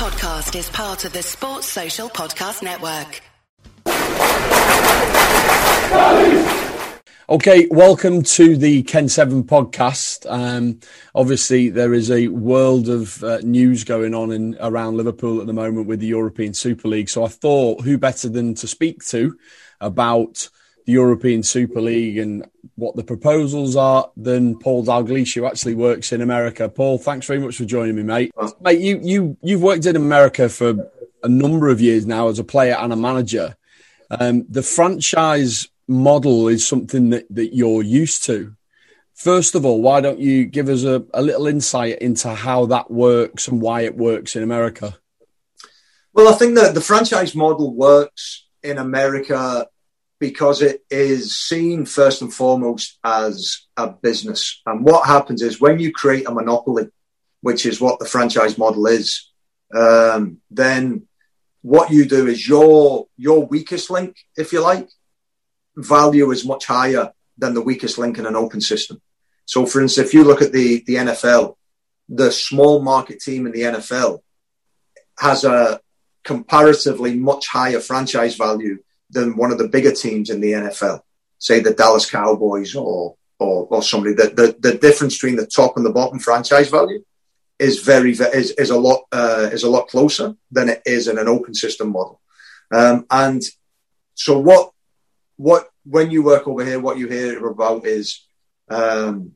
podcast is part of the Sports Social Podcast Network. Okay, welcome to the Ken Seven podcast. Um, obviously, there is a world of uh, news going on in around Liverpool at the moment with the European Super League. So I thought, who better than to speak to about European Super League and what the proposals are than Paul Dalglish, who actually works in America. Paul, thanks very much for joining me, mate. Mate, you you you've worked in America for a number of years now as a player and a manager. Um, the franchise model is something that, that you're used to. First of all, why don't you give us a, a little insight into how that works and why it works in America? Well, I think that the franchise model works in America because it is seen first and foremost as a business. And what happens is when you create a monopoly, which is what the franchise model is, um, then what you do is your your weakest link, if you like, value is much higher than the weakest link in an open system. So, for instance, if you look at the the NFL, the small market team in the NFL has a comparatively much higher franchise value than one of the bigger teams in the NFL, say the Dallas Cowboys or or, or somebody. The, the, the difference between the top and the bottom franchise value is very is, is a lot uh, is a lot closer than it is in an open system model. Um, and so what what when you work over here, what you hear about is um,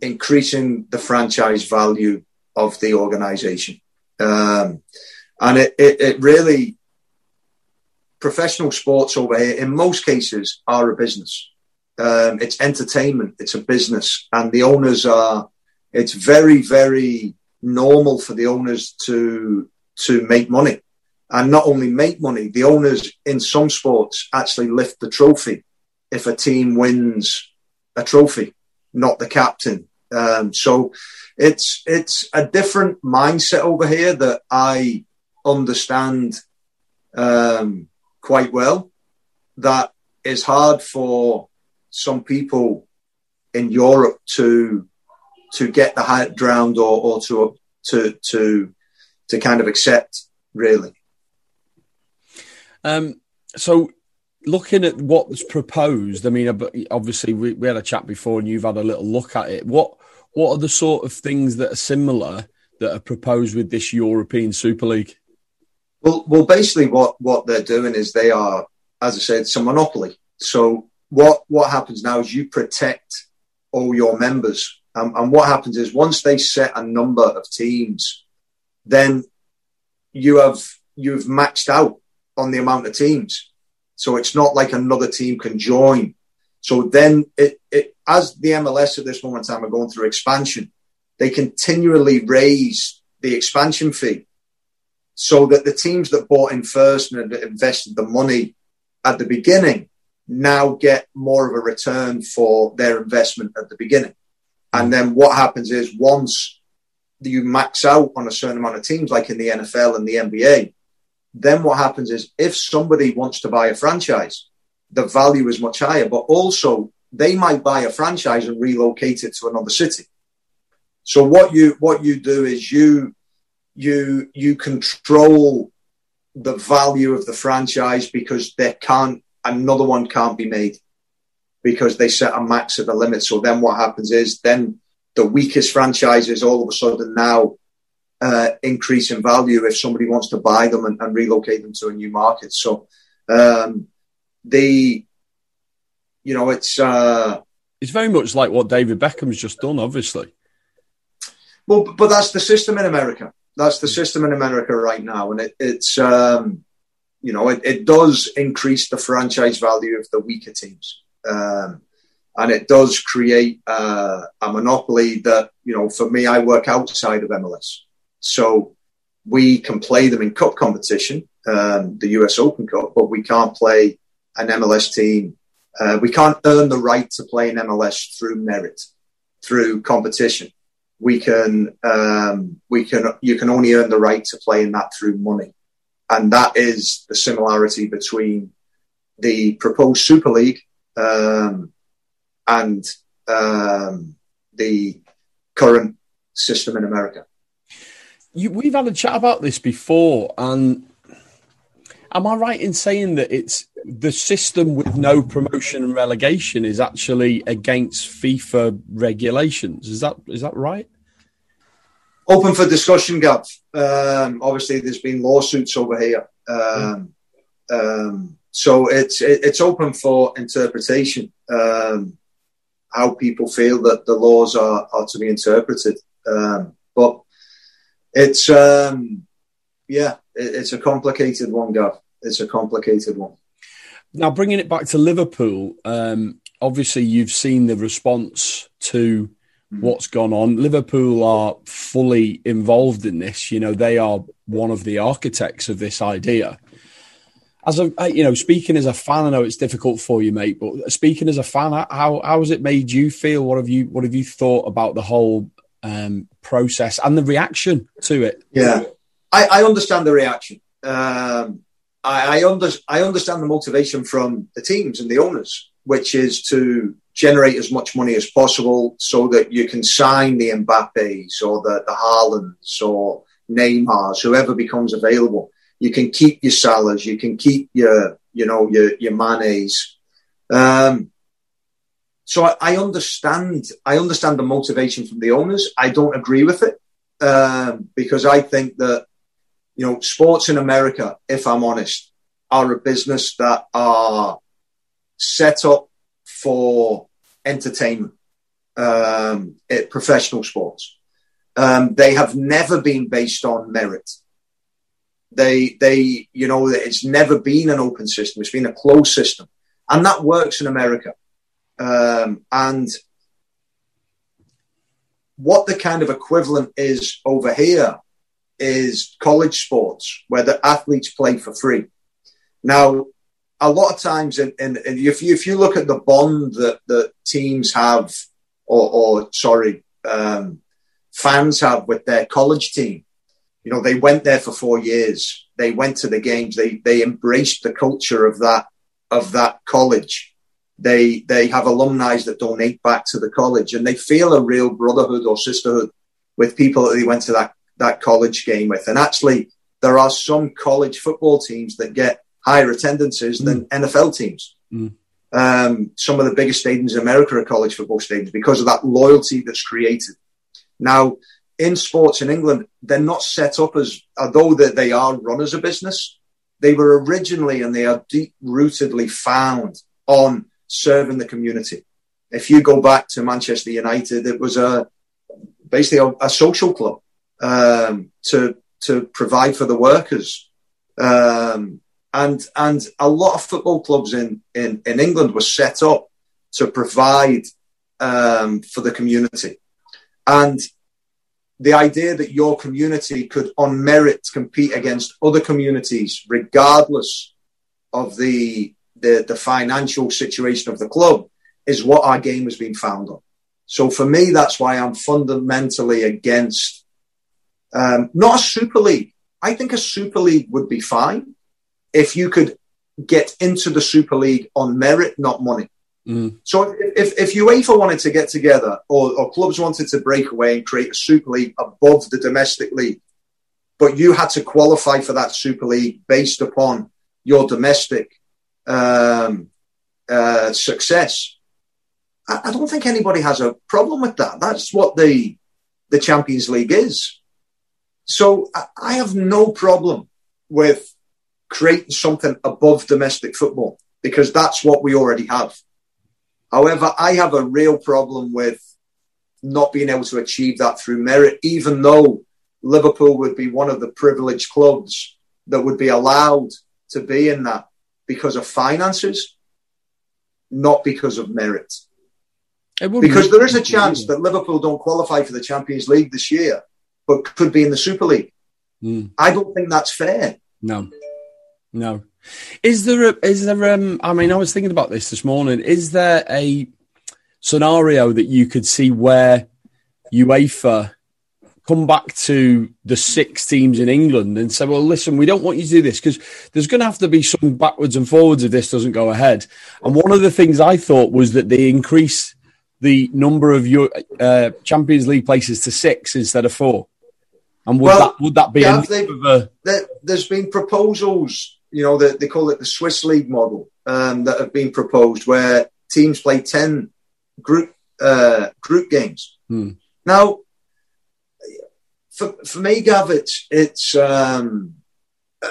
increasing the franchise value of the organization. Um, and it, it, it really professional sports over here, in most cases, are a business. Um, it's entertainment, it's a business, and the owners are. It's very, very normal for the owners to to make money, and not only make money. The owners in some sports actually lift the trophy if a team wins a trophy, not the captain. Um, so it's it's a different mindset over here that I understand um, quite well. That is hard for some people in Europe to to get the head drowned or, or to to to to kind of accept really. Um, so looking at what's proposed, I mean, obviously we, we had a chat before, and you've had a little look at it. What what are the sort of things that are similar that are proposed with this European Super League? Well, well, basically, what what they're doing is they are, as I said, it's a monopoly. So what what happens now is you protect all your members, um, and what happens is once they set a number of teams, then you have you've maxed out on the amount of teams. So it's not like another team can join. So then it, it as the MLS at this moment in time are going through expansion, they continually raise the expansion fee so that the teams that bought in first and invested the money at the beginning now get more of a return for their investment at the beginning. And then what happens is once you max out on a certain amount of teams, like in the NFL and the NBA, then what happens is if somebody wants to buy a franchise, the value is much higher, but also they might buy a franchise and relocate it to another city. So what you what you do is you you you control the value of the franchise because there can't another one can't be made because they set a max at the limit. So then what happens is then the weakest franchises all of a sudden now uh, increase in value if somebody wants to buy them and, and relocate them to a new market. So um, the you know it's uh, it's very much like what David Beckham's just done, obviously. Well, but that's the system in America that's the system in America right now, and it, it's um, you know it, it, does increase the franchise value of the weaker teams, um, and it does create uh, a monopoly that you know for me I work outside of MLS, so we can play them in cup competition, um, the US Open Cup, but we can't play an MLS team. Uh, we can't earn the right to play in MLS through merit, through competition we can um, we can you can only earn the right to play in that through money, and that is the similarity between the proposed Super League um, and um, the current system in America. you, we've had a chat about this before, and am I right in saying that it's the system with no promotion and relegation is actually against FIFA regulations? Is that is that right? Open for discussion, Gav. Um, obviously, there's been lawsuits over here, um, um, so it's it, it's open for interpretation. Um, how people feel that the laws are, are to be interpreted, um, but it's um, yeah, it, it's a complicated one, Gav. It's a complicated one. Now, bringing it back to Liverpool, um, obviously you've seen the response to mm. what's gone on. Liverpool are fully involved in this. You know, they are one of the architects of this idea. As a, uh, you know, speaking as a fan, I know it's difficult for you, mate. But speaking as a fan, how how has it made you feel? What have you what have you thought about the whole um, process and the reaction to it. Yeah, I, I understand the reaction. Um, I, I, under, I understand the motivation from the teams and the owners, which is to generate as much money as possible so that you can sign the Mbappes or the, the Haalands or Neymars, whoever becomes available. You can keep your Salahs, you can keep your, you know, your, your Manes. Um, so I, I, understand. I understand the motivation from the owners. I don't agree with it um, because I think that you know sports in America, if I'm honest, are a business that are set up for entertainment. Um, it, professional sports. Um, they have never been based on merit. They, they, you know, it's never been an open system. It's been a closed system, and that works in America. Um, and what the kind of equivalent is over here is college sports where the athletes play for free. Now, a lot of times, in if, you, if you look at the bond that, that teams have, or, or sorry, um, fans have with their college team, you know, they went there for four years. They went to the games. They they embraced the culture of that of that college they they have alumni that donate back to the college, and they feel a real brotherhood or sisterhood with people that they went to that that college game with. And actually, there are some college football teams that get higher attendances mm. than NFL teams. Mm. Um, some of the biggest stadiums in America are college football stadiums because of that loyalty that's created. Now, in sports in England, they're not set up as, although that they are run as a business, they were originally and they are deep rootedly found on serving the community. If you go back to Manchester United, it was a basically a, a social club um, to to provide for the workers. Um, and and a lot of football clubs in, in, in England were set up to provide um, for the community. And the idea that your community could, on merit, compete against other communities, regardless of the the, the financial situation of the club is what our game has been found on. So for me, that's why I'm fundamentally against um, not a Super League. I think a Super League would be fine if you could get into the Super League on merit, not money. Mm. So if, if UEFA wanted to get together or, or clubs wanted to break away and create a Super League above the domestic league, but you had to qualify for that Super League based upon your domestic um, uh, success. I, I, don't think anybody has a problem with that. That's what the the Champions League is. So I, have no problem with creating something above domestic football because that's what we already have. However, I have a real problem with not being able to achieve that through merit, even though Liverpool would be one of the privileged clubs that would be allowed to be in that because of finances, not because of merit. Because there is a chance that Liverpool don't qualify for the Champions League this year, but could be in the Super League. Mm. I don't think that's fair. No, no. Is there a, is there um I mean I was thinking about this this morning. Is there a scenario that you could see where UEFA come back to the six teams in England and say, well, listen, we don't want you to do this because there's going to have to be some backwards and forwards if this doesn't go ahead. And one of the things I thought was that they increase the number of your uh, Champions League places to six instead of four. And would well, that would that be yeah, a... there, has been proposals, you know, that they call it the Swiss League model, um, that have been proposed where teams play ten group uh, group games. Hmm. Now, for for me, Gav, it's it's um, uh,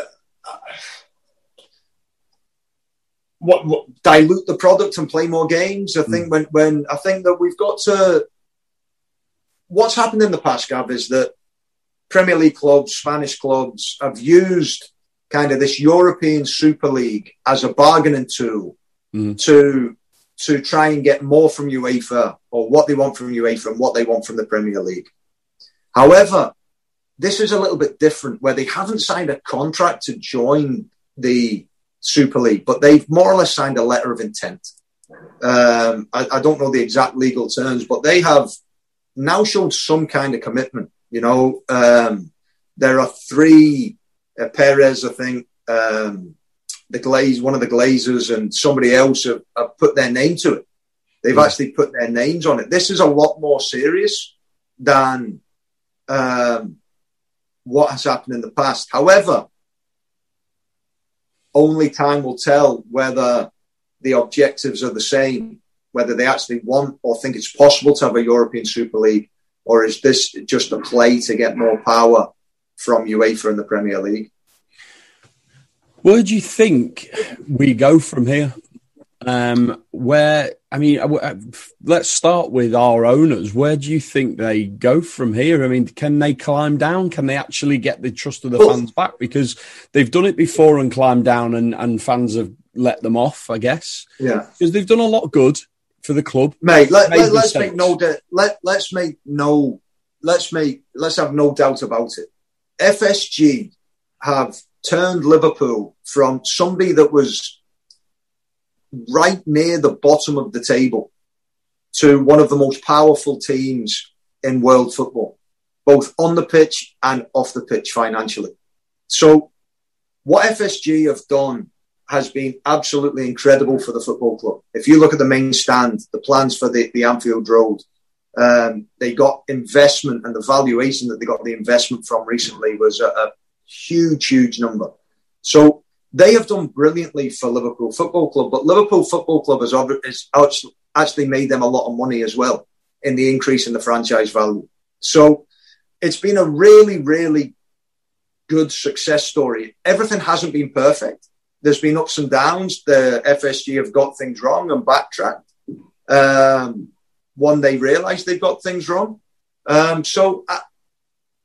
what, what, dilute the product and play more games. I think mm. when when I think that we've got to. What's happened in the past, Gav, is that Premier League clubs, Spanish clubs have used kind of this European Super League as a bargaining tool mm. to to try and get more from UEFA or what they want from UEFA and what they want from the Premier League. However, this is a little bit different where they haven't signed a contract to join the Super League, but they've more or less signed a letter of intent. Um, I, I, don't know the exact legal terms, but they have now shown some kind of commitment. You know, um, there are three uh, Perez, I think, um, the Glaze, one of the Glazers, and somebody else have, have put their name to it. They've mm. actually put their names on it. This is a lot more serious than um, what has happened in the past. However, only time will tell whether the objectives are the same, whether they actually want or think it's possible to have a European Super League, or is this just a play to get more power from UEFA and the Premier League? Where do you think we go from here? Um, where I mean, let's start with our owners. Where do you think they go from here? I mean, can they climb down? Can they actually get the trust of the fans back? Because they've done it before and climbed down, and, and fans have let them off. I guess. Yeah, because they've done a lot good for the club, mate. Let, us let, make no let let's make no let's make let's have no doubt about it. FSG have turned Liverpool from somebody that was right near the bottom of the table to one of the most powerful teams in world football, both on the pitch and off the pitch financially. So, what FSG have done has been absolutely incredible for the football club. If you look at the main stand, the plans for the, the Anfield Road, um, they got investment and the valuation that they got the investment from recently was a, a huge, huge number. So they have done brilliantly for Liverpool Football Club, but Liverpool Football Club has, has actually made them a lot of money as well in the increase in the franchise value. So it's been a really, really good success story. Everything hasn't been perfect. There's been ups and downs. The FSG have got things wrong and backtracked. Um, one, they realised they've got things wrong. Um, so I,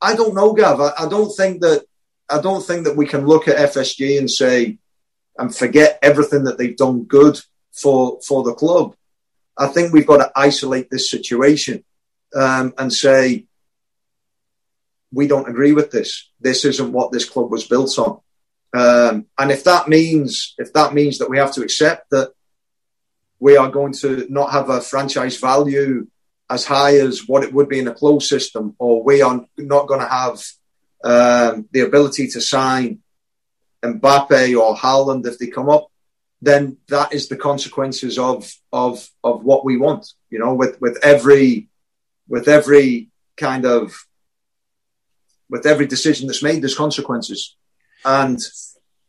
I, don't know, Gav. I, I don't think that I don't think that we can look at FSG and say and forget everything that they've done good for for the club. I think we've got to isolate this situation um, and say we don't agree with this. This isn't what this club was built on. Um, and if that means if that means that we have to accept that we are going to not have a franchise value as high as what it would be in a closed system, or we are not going to have um, the ability to sign Mbappe or Haaland if they come up, then that is the consequences of of of what we want. You know, with with every with every kind of with every decision that's made, there's consequences, and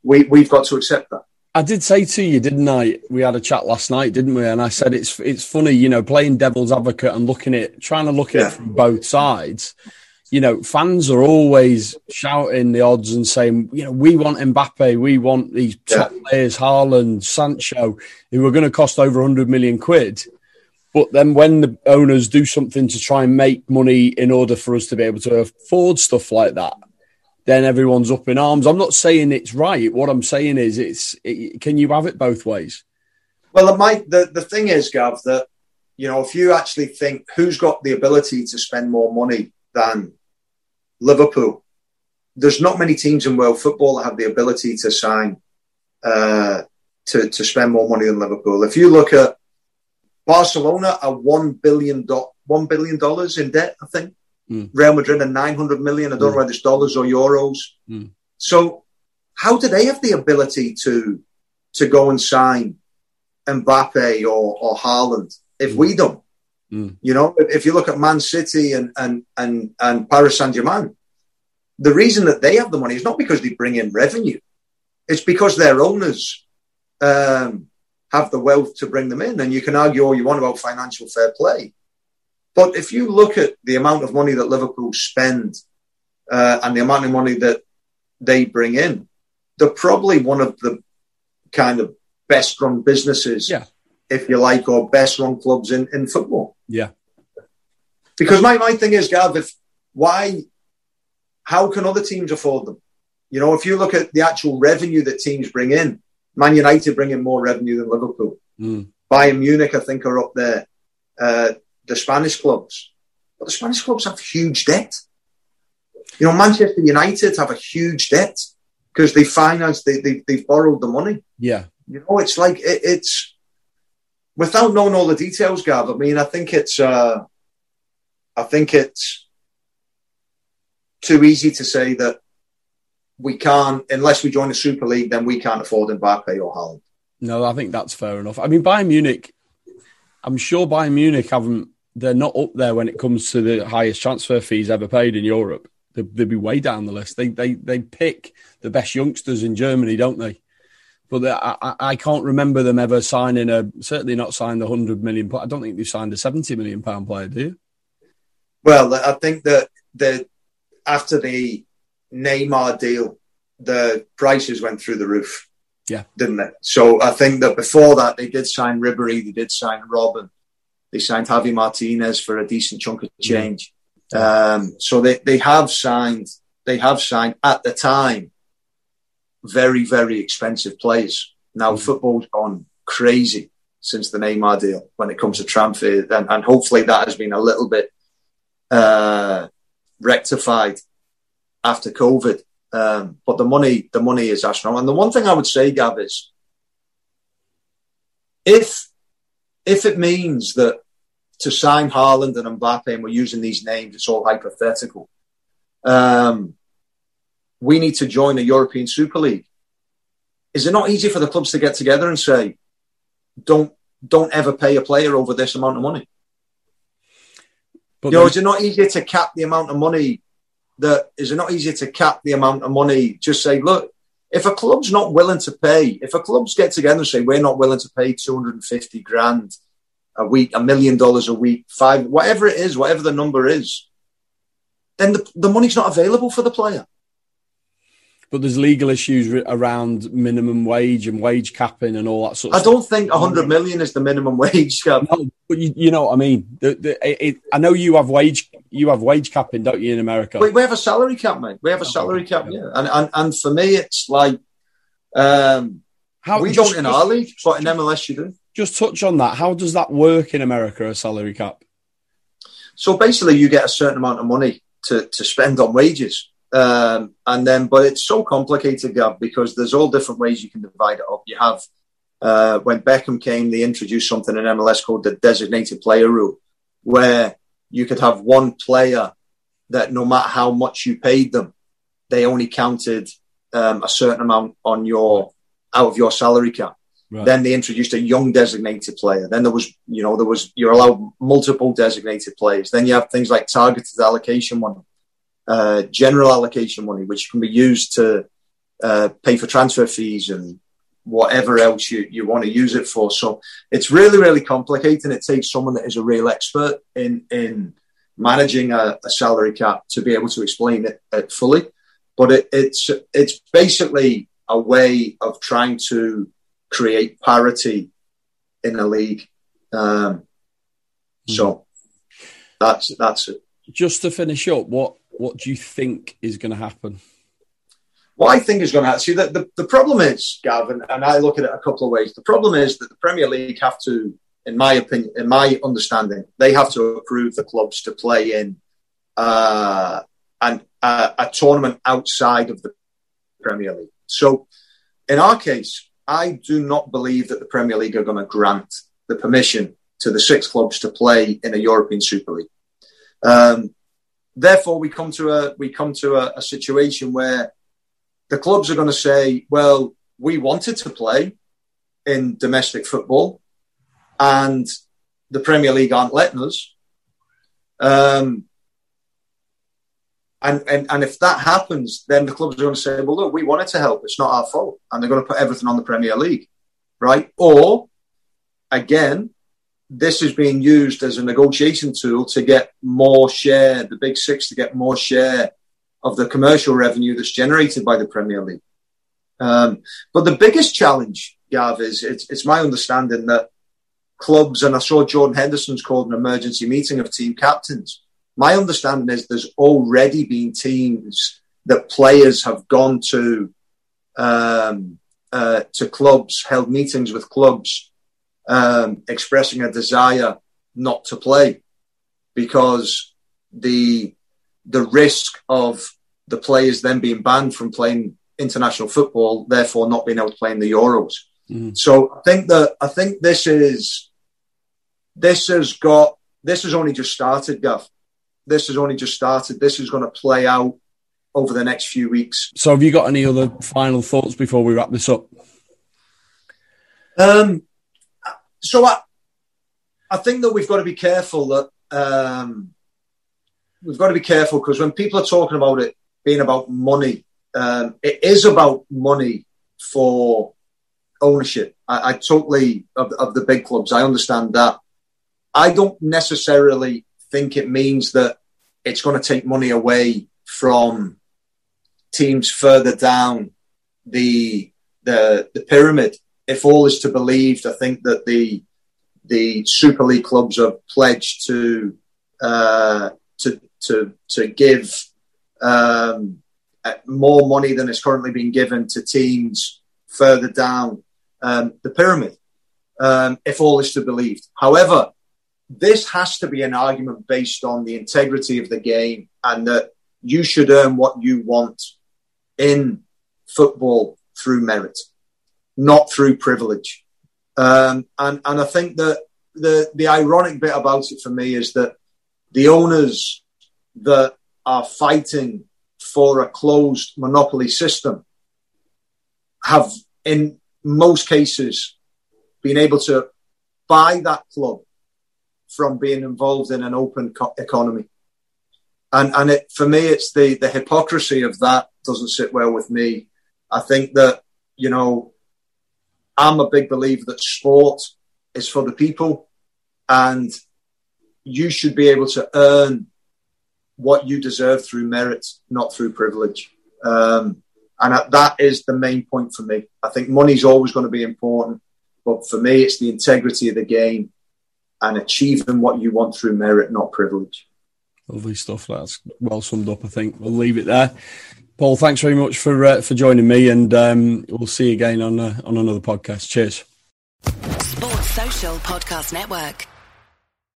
we we've got to accept that. I did say to you, didn't I? We had a chat last night, didn't we? And I said it's it's funny, you know, playing devil's advocate and looking at trying to look at yeah. it from both sides you know, fans are always shouting the odds and saying, you know, we want Mbappe, we want these top yeah. players, Haaland, Sancho, who are going to cost over 100 million quid. But then when the owners do something to try and make money in order for us to be able to afford stuff like that, then everyone's up in arms. I'm not saying it's right. What I'm saying is, it's it, can you have it both ways? Well. The, the thing is, Gav, that you know, if you actually think who's got the ability to spend more money than Liverpool. There's not many teams in world football that have the ability to sign uh, to to spend more money than Liverpool. If you look at Barcelona, are one billion one billion dollars in debt, I think. Mm. Real Madrid are nine hundred million. I don't mm. know whether it's dollars or euros. Mm. So, how do they have the ability to to go and sign Mbappe or or Haaland if we don't? Mm. You know, if you look at Man City and and and and Paris Saint Germain, the reason that they have the money is not because they bring in revenue. It's because their owners um, have the wealth to bring them in. And you can argue all you want about financial fair play. But if you look at the amount of money that Liverpool spend uh, and the amount of money that they bring in, they're probably one of the kind of best run businesses, yeah. if you like, or best run clubs in, in football. Yeah. Because my, my thing is, Gav, if why, how can other teams afford them? You know, if you look at the actual revenue that teams bring in, Man United bring in more revenue than Liverpool. Mm. Bayern Munich, I think, are up there. Uh, the Spanish clubs, but the Spanish clubs have huge debt. You know, Manchester United have a huge debt because they financed, they, they, they've borrowed the money. Yeah. You know, it's like, it, it's, without knowing all the details, Gav, I mean, I think it's, uh, I think it's too easy to say that we can't, unless we join the Super League, then we can't afford Mbappe or Haaland. No, I think that's fair enough. I mean, Bayern Munich, I'm sure Bayern Munich haven't, they're not up there when it comes to the highest transfer fees ever paid in Europe. They'd, they'd be way down the list. They, they, they pick the best youngsters in Germany, don't they? But I, I, can't remember them ever signing a, certainly not signed a 100 million. I don't think they've signed a 70 million pound player, do you? Well, I think that the, after the Neymar deal, the prices went through the roof. Yeah. Didn't they? So I think that before that, they did sign Ribery, they did sign Robben, they signed Javi Martinez for a decent chunk of change. Um, so they, they have signed, they have signed at the time very, very expensive players. Now mm. football's gone crazy since the Neymar deal when it comes to transfer, and, and hopefully that has been a little bit uh, rectified after COVID. Um, but the money, the money is astronomical. And the one thing I would say, Gav, is if if it means that to sign Haaland and Mbappe, and we're using these names, it's all hypothetical. Um, we need to join the European Super League. Is it not easy for the clubs to get together and say, "Don't don't ever pay a player over this amount of money"? But you know, is it not easier to cap the amount of money that is it not easier to cap the amount of money? Just say, look, if a club's not willing to pay, if a club's get together and say we're not willing to pay 250 grand a week, a million dollars a week, five, whatever it is, whatever the number is, then the, the money's not available for the player but there's legal issues around minimum wage and wage capping and all that sort of I don't think 100 million is the minimum wage cap. No, but you, you, know what I mean. The, the, it, I know you have wage you have wage capping, don't you, in America? We, we have a salary cap, mate. We have a salary cap, yeah. And, and, and for me, it's like, um, How, we just, don't in our league, but in MLS you do. Just touch on that. How does that work in America, a salary cap? So basically, you get a certain amount of money to, to spend on wages. Um, and then, but it's so complicated, Gav, because there's all different ways you can divide it up. You have, uh, when Beckham came, they introduced something in MLS called the designated player rule, where you could have one player that no matter how much you paid them, they only counted um, a certain amount on your out of your salary cap. Right. Then they introduced a young designated player. Then there was, you know, there was you're allowed multiple designated players. Then you have things like targeted allocation money, uh, general allocation money, which can be used to uh, pay for transfer fees and whatever else you, you want to use it for. So it's really, really complicated. And it takes someone that is a real expert in, in managing a, a salary cap to be able to explain it, it fully. But it, it's, it's basically a way of trying to create parity in a league. Um, so hmm. that's, that's it. Just to finish up, what what do you think is going to happen? What I think is going to happen, see, the, the, the problem is, Gavin, and I look at it a couple of ways. The problem is that the Premier League have to, in my opinion, in my understanding, they have to approve the clubs to play in uh, an, uh, a tournament outside of the Premier League. So, in our case, I do not believe that the Premier League are going to grant the permission to the six clubs to play in a European Super League. Um, therefore, we come to a we come to a, a situation where the clubs are going to say, "Well, we wanted to play in domestic football, and the Premier League aren't letting us." Um, And, and and if that happens, then the clubs are going to say, well, look, we wanted to help. It's not our fault. And they're going to put everything on the Premier League, right? Or, again, this is being used as a negotiation tool to get more share, the big six to get more share of the commercial revenue that's generated by the Premier League. Um, but the biggest challenge, Gav, is it's, it's my understanding that clubs, and I saw Jordan Henderson's called an emergency meeting of team captains. My understanding is there's already been teams that players have gone to um, uh, to clubs, held meetings with clubs, um, expressing a desire not to play because the the risk of the players then being banned from playing international football, therefore not being able to play in the Euros. Mm. So I think that I think this is this has got this has only just started, Gav. This has only just started. This is going to play out over the next few weeks. So, have you got any other final thoughts before we wrap this up? Um, so I, I think that we've got to be careful that um, we've got to be careful because when people are talking about it being about money, um, it is about money for ownership. I, I totally of, of the big clubs. I understand that. I don't necessarily think it means that it's going to take money away from teams further down the the, the pyramid. If all is to be believed, I think that the the Super League clubs have pledged to uh, to to to give um, more money than is currently being given to teams further down um, the pyramid, um, if all is to be believed. However, this has to be an argument based on the integrity of the game and that you should earn what you want in football through merit, not through privilege. Um, and, and I think that the, the ironic bit about it for me is that the owners that are fighting for a closed monopoly system have, in most cases, been able to buy that club from being involved in an open co- economy. And, and it, for me, it's the, the hypocrisy of that doesn't sit well with me. I think that, you know, I'm a big believer that sport is for the people and you should be able to earn what you deserve through merit, not through privilege. Um, and that is the main point for me. I think money's always going to be important, but for me, it's the integrity of the game and achieving what you want through merit, not privilege. Lovely stuff. That's well summed up. I think we'll leave it there. Paul, thanks very much for uh, for joining me, and um, we'll see you again on uh, on another podcast. Cheers. Sports Social Podcast Network.